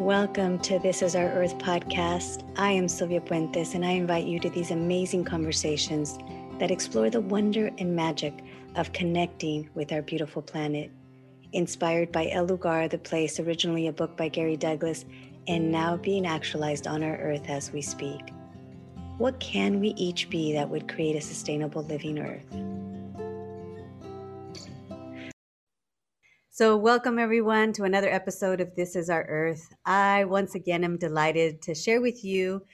Welcome to This Is Our Earth podcast. I am Sylvia Puentes, and I invite you to these amazing conversations that explore the wonder and magic of connecting with our beautiful planet. Inspired by El Lugar, the place, originally a book by Gary Douglas, and now being actualized on our earth as we speak. What can we each be that would create a sustainable living earth? So, welcome everyone to another episode of This Is Our Earth. I once again am delighted to share with you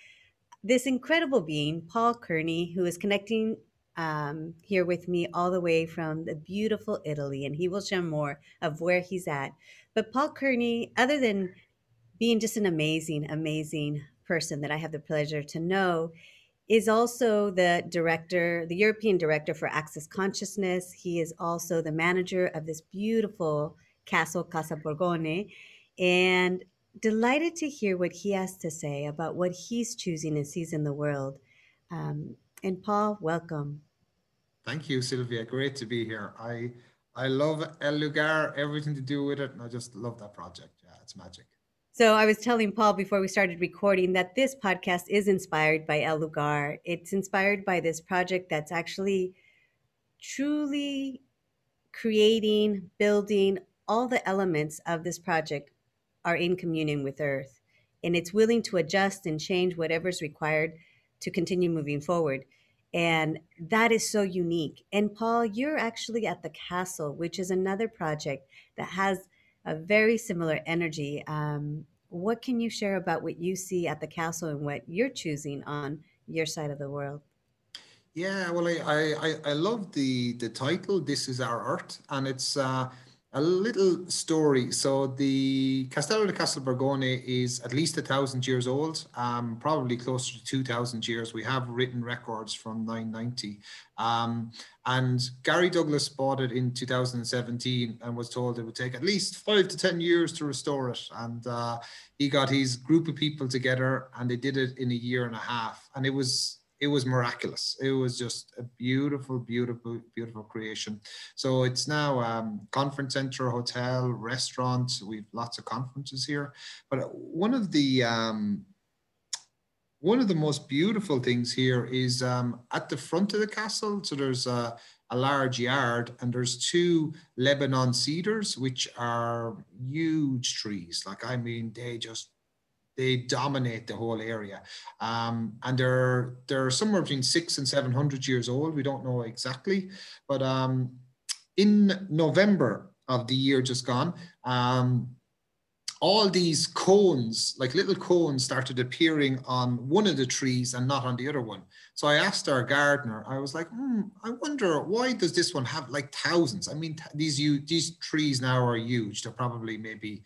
this incredible being, Paul Kearney, who is connecting um, here with me all the way from the beautiful Italy, and he will share more of where he's at. But Paul Kearney, other than being just an amazing, amazing person that I have the pleasure to know, is also the director, the European director for Access Consciousness. He is also the manager of this beautiful castle, Casalborgone, and delighted to hear what he has to say about what he's choosing and sees in the world. Um, and Paul, welcome. Thank you, Sylvia. Great to be here. I I love El Lugar, everything to do with it, and I just love that project. Yeah, it's magic. So I was telling Paul before we started recording that this podcast is inspired by El Lugar. It's inspired by this project that's actually truly creating, building all the elements of this project are in communion with Earth. And it's willing to adjust and change whatever's required to continue moving forward. And that is so unique. And Paul, you're actually at the castle, which is another project that has a very similar energy. Um, what can you share about what you see at the castle and what you're choosing on your side of the world? Yeah, well, I I, I love the the title. This is our Earth, and it's uh, a little story. So the Castello di Casalborgone is at least a thousand years old, um, probably closer to 2000 years. We have written records from 990. Um, and Gary Douglas bought it in 2017 and was told it would take at least five to 10 years to restore it. And uh, he got his group of people together and they did it in a year and a half. And it was it was miraculous. It was just a beautiful, beautiful, beautiful creation. So it's now um, conference center, hotel, restaurant. We've lots of conferences here. But one of the um, one of the most beautiful things here is um, at the front of the castle. So there's a, a large yard and there's two Lebanon cedars, which are huge trees. Like I mean, they just they dominate the whole area. Um, and they're they're somewhere between six and seven hundred years old. We don't know exactly, but um, in November of the year just gone, um, all these cones, like little cones, started appearing on one of the trees and not on the other one. So I asked our gardener, I was like, hmm, I wonder why does this one have like thousands? I mean, these these trees now are huge. They're probably maybe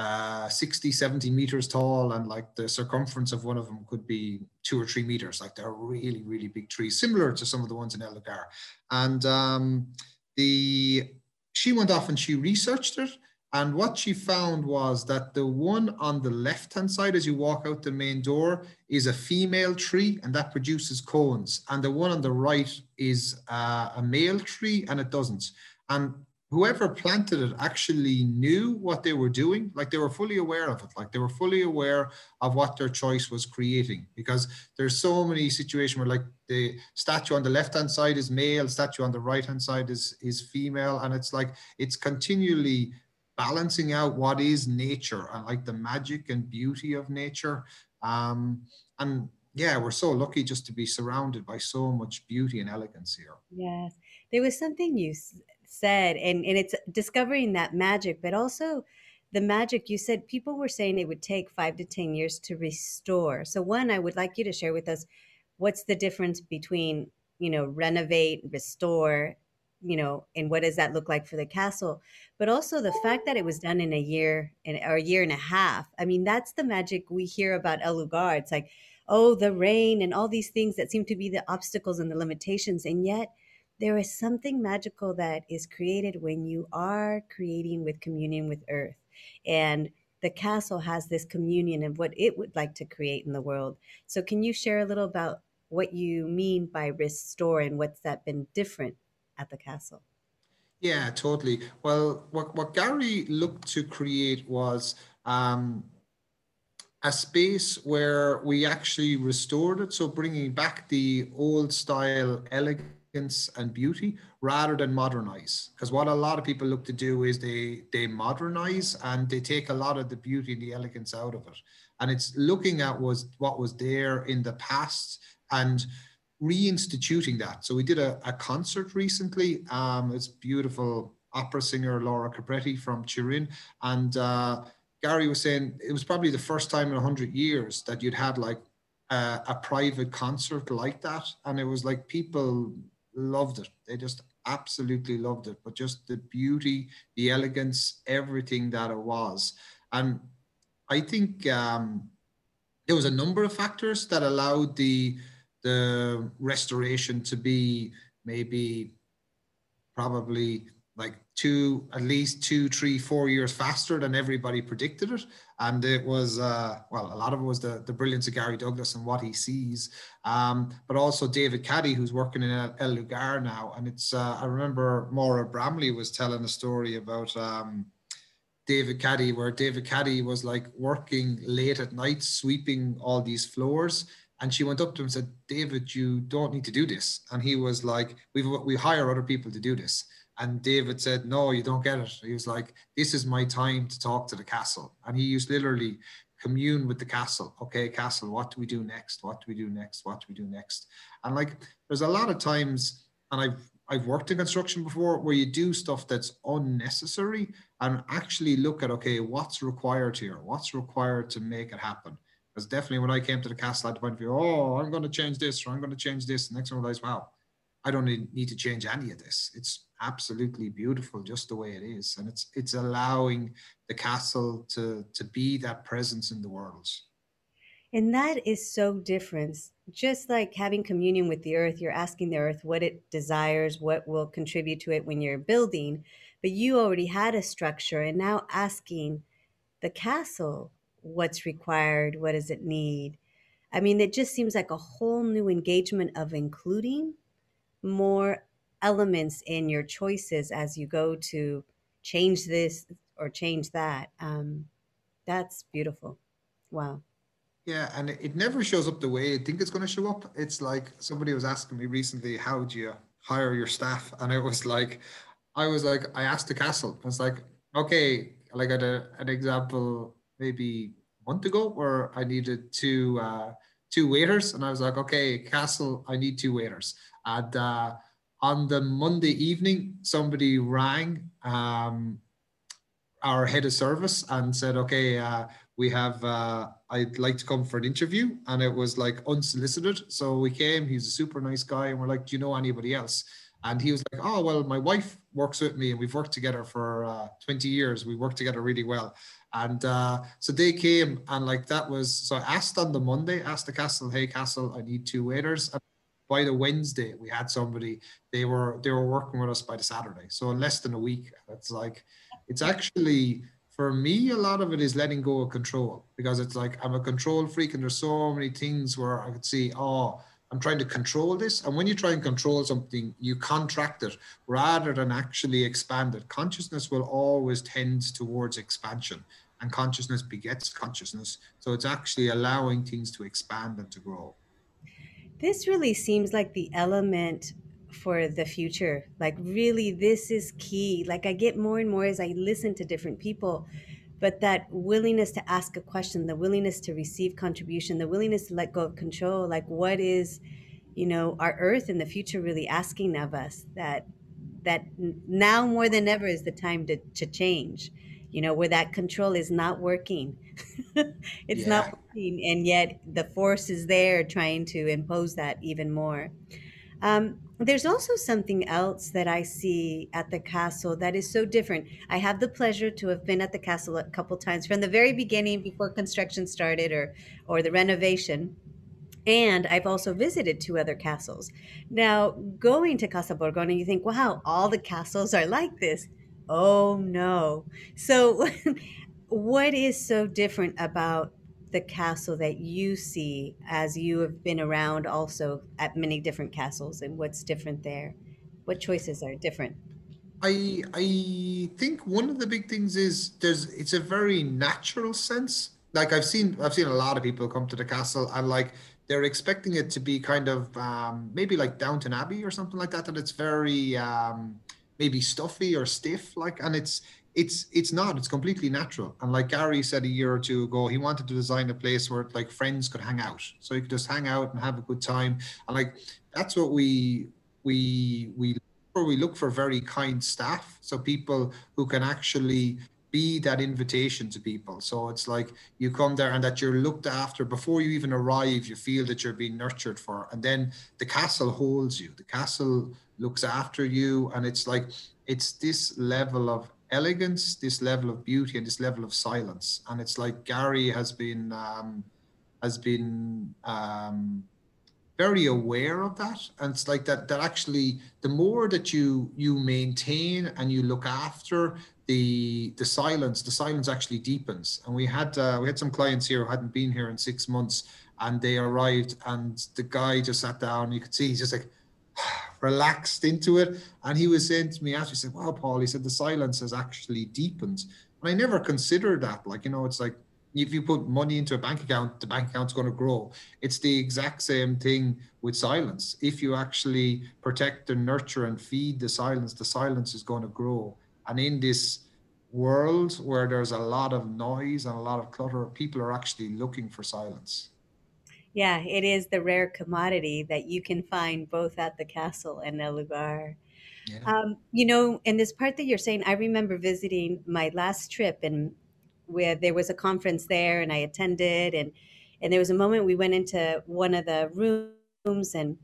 uh, 60, 70 meters tall, and like the circumference of one of them could be two or three meters. Like they're really, really big trees, similar to some of the ones in El Lugar. And um, the she went off and she researched it. And what she found was that the one on the left hand side, as you walk out the main door, is a female tree and that produces cones. And the one on the right is uh, a male tree and it doesn't. And whoever planted it actually knew what they were doing. Like they were fully aware of it. Like they were fully aware of what their choice was creating. Because there's so many situations where like the statue on the left hand side is male statue on the right hand side is is female. And it's like it's continually balancing out what is nature and like the magic and beauty of nature. Um and yeah we're so lucky just to be surrounded by so much beauty and elegance here. Yes. There was something you said and and it's discovering that magic but also the magic you said people were saying it would take 5 to 10 years to restore. So one i would like you to share with us what's the difference between you know renovate restore you know and what does that look like for the castle but also the fact that it was done in a year or a year and a half. I mean that's the magic we hear about el lugar. It's like oh the rain and all these things that seem to be the obstacles and the limitations and yet there is something magical that is created when you are creating with communion with earth. And the castle has this communion of what it would like to create in the world. So can you share a little about what you mean by restore and what's that been different at the castle? Yeah totally. Well what, what gary looked to create was um, a space where we actually restored it. So bringing back the old style elegance and beauty rather than modernize. Because what a lot of people look to do is they they modernize and they take a lot of the beauty and the elegance out of it. And it's looking at was what was there in the past and reinstituting that. So we did a, a concert recently. Um, it's beautiful opera singer Laura Capretti from Turin. And uh, Gary was saying it was probably the first time in 100 years that you'd had like a, a private concert like that. And it was like people loved it. They just absolutely loved it. But just the beauty, the elegance, everything that it was. And I think um, there was a number of factors that allowed the the restoration to be maybe probably like two at least two three four years faster than everybody predicted it and it was uh, well a lot of it was the, the brilliance of gary douglas and what he sees um, but also david caddy who's working in el lugar now and it's uh, i remember maura bramley was telling a story about um, David Caddy, where David Caddy was like working late at night, sweeping all these floors. And she went up to him and said, David, you don't need to do this. And he was like, we we hire other people to do this. And David said, no, you don't get it. He was like, this is my time to talk to the castle. And he used literally commune with the castle. Okay, castle, what do we do next? What do we do next? What do we do next? And like, there's a lot of times, and I've I've worked in construction before where you do stuff that's unnecessary and actually look at okay, what's required here? What's required to make it happen? Because definitely when I came to the castle, had the point of view, oh, I'm going to change this or I'm going to change this. The next one I realized, wow, I don't need to change any of this. It's absolutely beautiful just the way it is. And it's it's allowing the castle to to be that presence in the world. And that is so different. Just like having communion with the earth, you're asking the earth what it desires, what will contribute to it when you're building. But you already had a structure and now asking the castle what's required, what does it need. I mean, it just seems like a whole new engagement of including more elements in your choices as you go to change this or change that. Um, that's beautiful. Wow. Yeah, and it never shows up the way I think it's going to show up. It's like somebody was asking me recently, how do you hire your staff? And it was like, I was like, I asked the castle. I was like, okay, like had a, an example maybe a month ago where I needed two uh, two waiters, and I was like, okay, castle, I need two waiters. And uh, on the Monday evening, somebody rang um, our head of service and said, okay, uh, we have, uh, I'd like to come for an interview. And it was like unsolicited. So we came, he's a super nice guy. And we're like, do you know anybody else? And he was like, oh, well, my wife works with me and we've worked together for uh, 20 years. We work together really well. And uh, so they came and like that was, so I asked on the Monday, asked the castle, hey, castle, I need two waiters. And by the Wednesday, we had somebody, they were, they were working with us by the Saturday. So in less than a week, it's like, it's actually, for me, a lot of it is letting go of control because it's like I'm a control freak and there's so many things where I could see, oh, I'm trying to control this. And when you try and control something, you contract it rather than actually expand it. Consciousness will always tend towards expansion, and consciousness begets consciousness. So it's actually allowing things to expand and to grow. This really seems like the element for the future. Like, really, this is key. Like, I get more and more as I listen to different people but that willingness to ask a question the willingness to receive contribution the willingness to let go of control like what is you know our earth in the future really asking of us that that now more than ever is the time to, to change you know where that control is not working it's yeah. not working and yet the force is there trying to impose that even more um, there's also something else that I see at the castle that is so different. I have the pleasure to have been at the castle a couple times from the very beginning before construction started or or the renovation. And I've also visited two other castles. Now, going to Casalborgone, you think, wow, all the castles are like this. Oh no. So what is so different about the castle that you see as you have been around also at many different castles and what's different there? What choices are different? I I think one of the big things is there's it's a very natural sense like I've seen I've seen a lot of people come to the castle and like they're expecting it to be kind of um, maybe like Downton Abbey or something like that, and it's very um, maybe stuffy or stiff, like, and it's it's it's not. It's completely natural. And like Gary said a year or two ago, he wanted to design a place where like friends could hang out, so you could just hang out and have a good time. And like that's what we we we for we look for very kind staff, so people who can actually be that invitation to people. So it's like you come there and that you're looked after before you even arrive, you feel that you're being nurtured for. And then the castle holds you, the castle looks after you. And it's like, it's this level of elegance, this level of beauty, and this level of silence. And it's like Gary has been, um, has been, um, very aware of that. And it's like that that actually the more that you you maintain and you look after the the silence the silence actually deepens. And we had uh, we had some clients here who hadn't been here in six months and they arrived and the guy just sat down. You could see he's just like relaxed into it. And he was saying to me after he said wow paul he said the silence has actually deepened. And i never considered that. Like you know it's like if you put money into a bank account the bank account's going to grow. It's the exact same thing with silence. If you actually protect and nurture and feed the silence the silence is going to grow. And in this world where there's a lot of noise and a lot of clutter, people are actually looking for silence. Yeah, it is the rare commodity that you can find both at the castle and El Lugar. Yeah. Um, you know, in this part that you're saying, I remember visiting my last trip and where there was a conference there and I attended and and there was a moment we went into one of the rooms and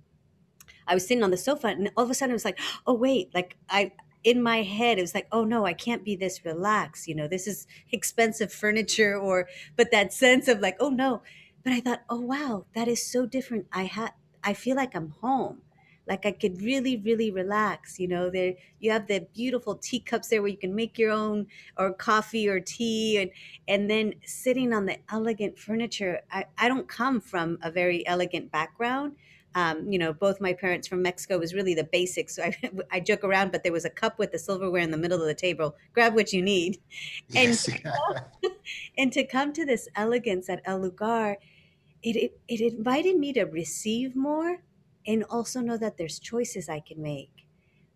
I was sitting on the sofa and all of a sudden it was like, oh wait, like I in my head it was like oh no i can't be this relaxed you know this is expensive furniture or but that sense of like oh no but i thought oh wow that is so different i had i feel like i'm home like i could really really relax you know there you have the beautiful teacups there where you can make your own or coffee or tea and and then sitting on the elegant furniture i, I don't come from a very elegant background um, you know, both my parents from Mexico was really the basics. So I, I joke around, but there was a cup with the silverware in the middle of the table. Grab what you need, yes. and and to come to this elegance at El Lugar, it, it it invited me to receive more, and also know that there's choices I can make,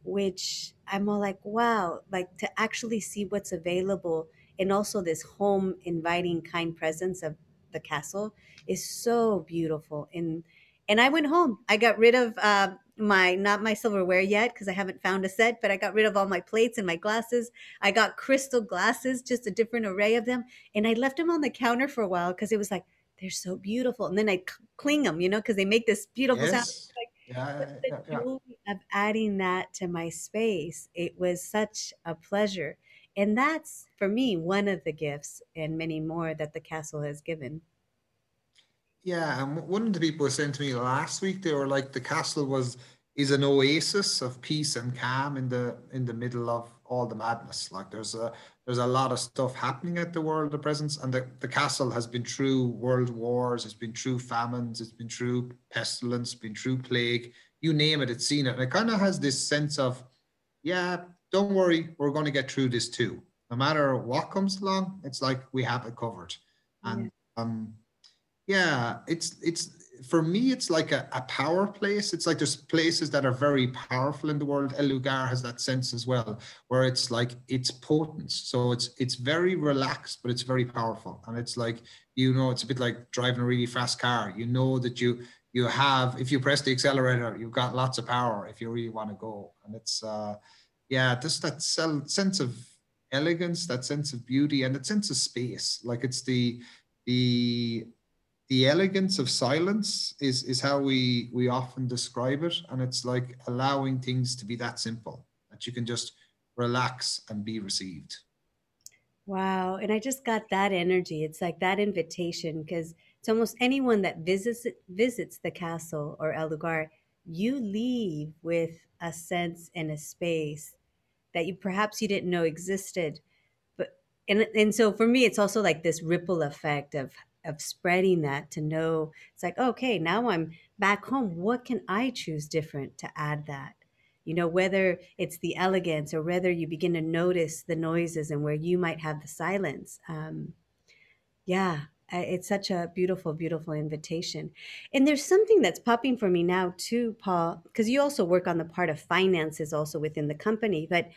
which I'm all like, wow, like to actually see what's available, and also this home inviting kind presence of the castle is so beautiful and and I went home. I got rid of uh, my not my silverware yet because I haven't found a set, but I got rid of all my plates and my glasses. I got crystal glasses, just a different array of them, and I left them on the counter for a while because it was like they're so beautiful. And then I cling them, you know, because they make this beautiful yes. sound. Like, yeah, the yeah, yeah. joy of adding that to my space, it was such a pleasure. And that's for me one of the gifts and many more that the castle has given. Yeah, and one of the people was saying to me last week, they were like, the castle was is an oasis of peace and calm in the in the middle of all the madness. Like there's a there's a lot of stuff happening at the world of presence, and the, the castle has been through world wars, it's been through famines, it's been through pestilence, been through plague, you name it, it's seen it. And it kind of has this sense of, yeah, don't worry, we're going to get through this too. No matter what comes along, it's like we have it covered. And um yeah it's it's for me it's like a, a power place. It's like there's places that are very powerful in the world. El lugar has that sense as well where it's like it's potent. So it's it's very relaxed but it's very powerful. And it's like you know it's a bit like driving a really fast car. You know that you you have if you press the accelerator you've got lots of power if you really want to go. And it's uh yeah just that sense of elegance that sense of beauty and that sense of space. Like it's the the the elegance of silence is is how we we often describe it and it's like allowing things to be that simple that you can just relax and be received. Wow and i just got that energy. It's like that invitation because it's almost anyone that visits visits the castle or el lugar you leave with a sense and a space that you perhaps you didn't know existed. But and and so for me it's also like this ripple effect of of spreading that to know it's like okay now i'm back home what can i choose different to add that you know whether it's the elegance or whether you begin to notice the noises and where you might have the silence um, yeah it's such a beautiful, beautiful invitation. And there's something that's popping for me now too, Paul, because you also work on the part of finances also within the company, but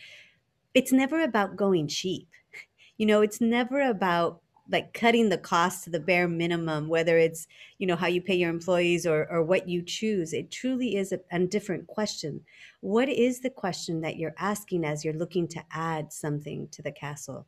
it's never about going cheap. You know, it's never about like cutting the cost to the bare minimum, whether it's, you know, how you pay your employees or, or what you choose. It truly is a, a different question. What is the question that you're asking as you're looking to add something to the castle?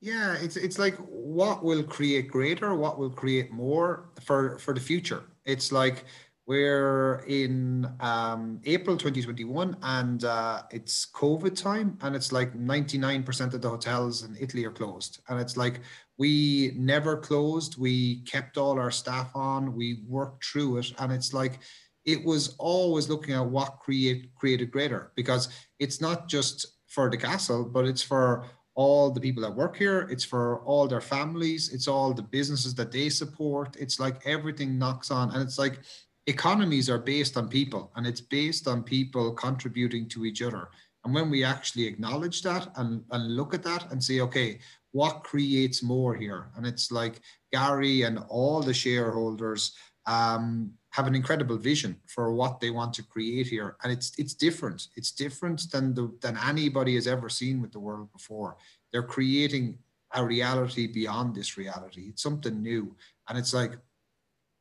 Yeah, it's it's like what will create greater, what will create more for for the future. It's like we're in um, April 2021 and uh, it's COVID time, and it's like 99% of the hotels in Italy are closed. And it's like we never closed, we kept all our staff on, we worked through it, and it's like it was always looking at what create created greater because it's not just for the castle, but it's for all the people that work here, it's for all their families, it's all the businesses that they support. It's like everything knocks on. And it's like economies are based on people and it's based on people contributing to each other. And when we actually acknowledge that and, and look at that and say, okay, what creates more here? And it's like Gary and all the shareholders um, have an incredible vision for what they want to create here, and it's it's different. It's different than the than anybody has ever seen with the world before. They're creating a reality beyond this reality. It's something new, and it's like,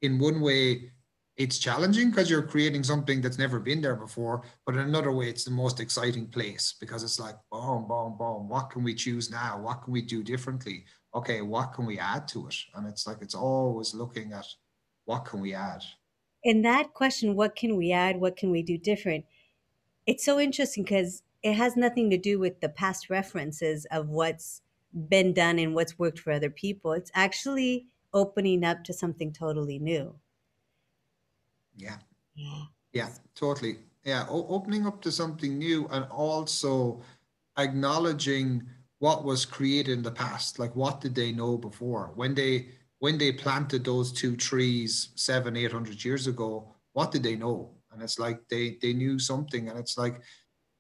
in one way, it's challenging because you're creating something that's never been there before. But in another way, it's the most exciting place because it's like, boom, boom, boom. What can we choose now? What can we do differently? Okay, what can we add to it? And it's like it's always looking at what can we add in that question, what can we add? What can we do different? It's so interesting because it has nothing to do with the past references of what's been done and what's worked for other people. It's actually opening up to something totally new. Yeah. Yeah. Yeah, totally. Yeah, o- opening up to something new and also acknowledging what was created in the past. Like, what did they know before? When they when they planted those two trees seven, eight hundred years ago, what did they know? And it's like they they knew something, and it's like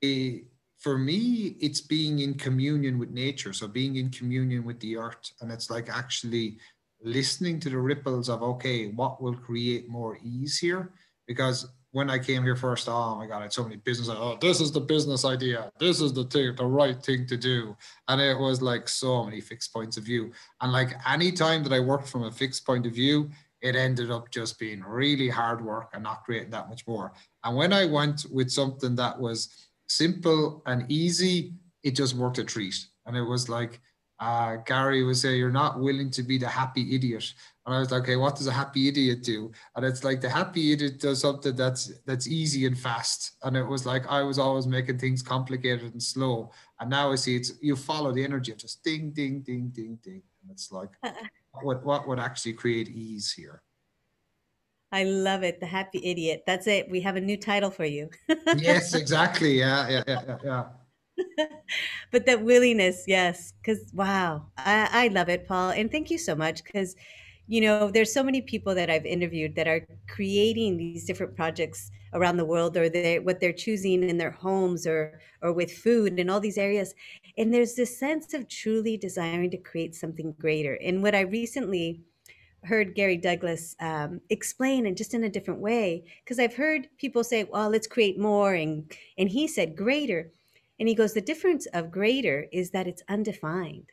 a, for me, it's being in communion with nature. So being in communion with the earth, and it's like actually listening to the ripples of okay, what will create more ease here? Because when I came here first, oh my God, I had so many business. Oh, this is the business idea. This is the thing, the right thing to do. And it was like so many fixed points of view. And like any time that I worked from a fixed point of view, it ended up just being really hard work and not creating that much more. And when I went with something that was simple and easy, it just worked a treat. And it was like, uh, Gary was saying, You're not willing to be the happy idiot. And I was like, okay, what does a happy idiot do? And it's like the happy idiot does something that's that's easy and fast. And it was like I was always making things complicated and slow. And now I see it's you follow the energy of just ding, ding, ding, ding, ding. And it's like what what would actually create ease here. I love it. The happy idiot. That's it. We have a new title for you. yes, exactly. Yeah, yeah, yeah, yeah. But that willingness, yes. Because wow, I, I love it, Paul. And thank you so much. Because you know there's so many people that i've interviewed that are creating these different projects around the world or they what they're choosing in their homes or or with food and all these areas and there's this sense of truly desiring to create something greater and what i recently heard gary douglas um, explain and just in a different way because i've heard people say well let's create more and and he said greater and he goes the difference of greater is that it's undefined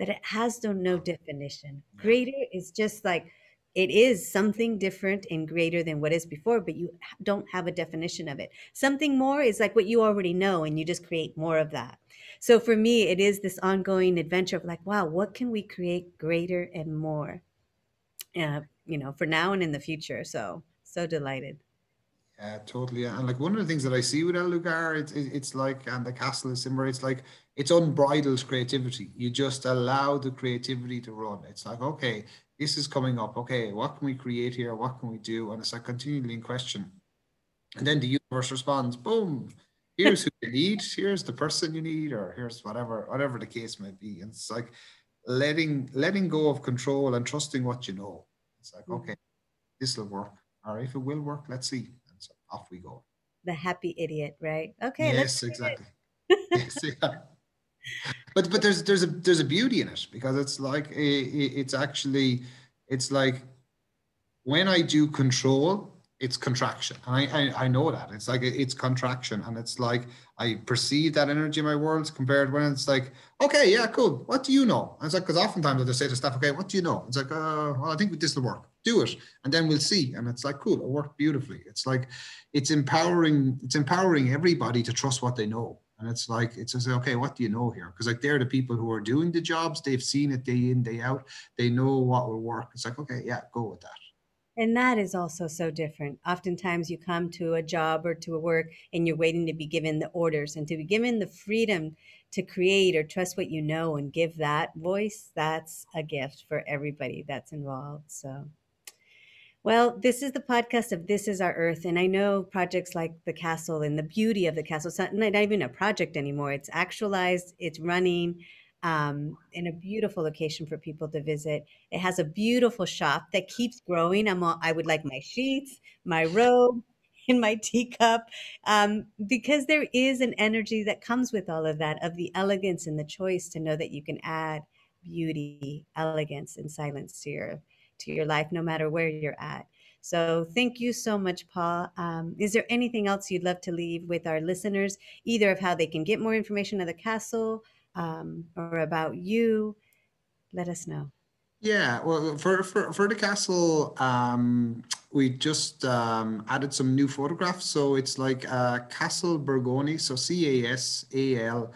that it has no, no definition. Greater is just like it is something different and greater than what is before, but you don't have a definition of it. Something more is like what you already know, and you just create more of that. So for me, it is this ongoing adventure of like, wow, what can we create greater and more? Uh, you know, for now and in the future. So so delighted. Yeah, totally. And like one of the things that I see with El Lugar, it's it's like and the castle is similar. It's like it's unbridled creativity. You just allow the creativity to run. It's like okay, this is coming up. Okay, what can we create here? What can we do? And it's like continually in question. And then the universe responds. Boom. Here's who you need. Here's the person you need, or here's whatever whatever the case might be. And it's like letting letting go of control and trusting what you know. It's like mm-hmm. okay, this will work. Or if it will work, let's see off we go. The happy idiot, right? Okay. Yes, exactly. yes, yeah. but but there's there's a there's a beauty in it because it's like it's actually it's like when I do control, it's contraction. I, I, I know that it's like it's contraction, and it's like I perceive that energy in my worlds compared when it's like, okay, yeah, cool. What do you know? And it's like because oftentimes I just say to staff, okay, what do you know? It's like, uh, well, I think this will work. Do it, and then we'll see. And it's like, cool, it worked beautifully. It's like it's empowering. It's empowering everybody to trust what they know. And it's like, it's just, okay, what do you know here? Because like they're the people who are doing the jobs, they've seen it day in, day out. They know what will work. It's like, okay, yeah, go with that. And that is also so different. Oftentimes, you come to a job or to a work and you're waiting to be given the orders and to be given the freedom to create or trust what you know and give that voice. That's a gift for everybody that's involved. So, well, this is the podcast of This Is Our Earth. And I know projects like the castle and the beauty of the castle, it's not, not even a project anymore. It's actualized, it's running um, in a beautiful location for people to visit. It has a beautiful shop that keeps growing. I'm all, I would like my sheets, my robe, and my teacup um, because there is an energy that comes with all of that of the elegance and the choice to know that you can add beauty, elegance, and silence to your to your life, no matter where you're at. So thank you so much, Paul. Um, is there anything else you'd love to leave with our listeners, either of how they can get more information of the castle? Um, or about you, let us know. Yeah, well, for for, for the castle, um, we just um, added some new photographs. So it's like uh, Casal Borgone, so C A S A L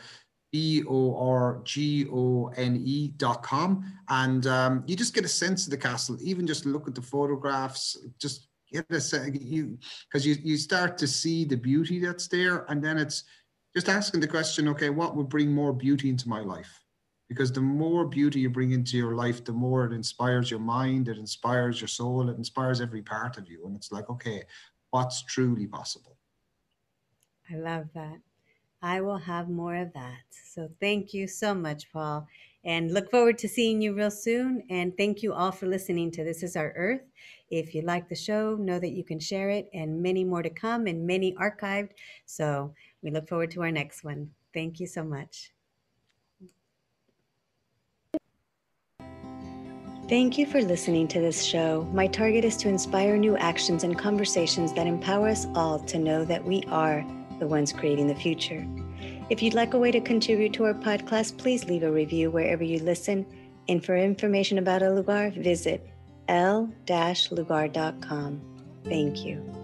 B O R G O N E dot com, and um, you just get a sense of the castle. Even just look at the photographs, just get a sense you because you you start to see the beauty that's there, and then it's just asking the question, okay, what would bring more beauty into my life? Because the more beauty you bring into your life, the more it inspires your mind, it inspires your soul, it inspires every part of you. And it's like, okay, what's truly possible? I love that. I will have more of that. So thank you so much, Paul. And look forward to seeing you real soon. And thank you all for listening to This Is Our Earth. If you like the show, know that you can share it and many more to come and many archived. So we look forward to our next one. Thank you so much. Thank you for listening to this show. My target is to inspire new actions and conversations that empower us all to know that we are the ones creating the future. If you'd like a way to contribute to our podcast, please leave a review wherever you listen. And for information about El Lugar, visit l-lugar.com. Thank you.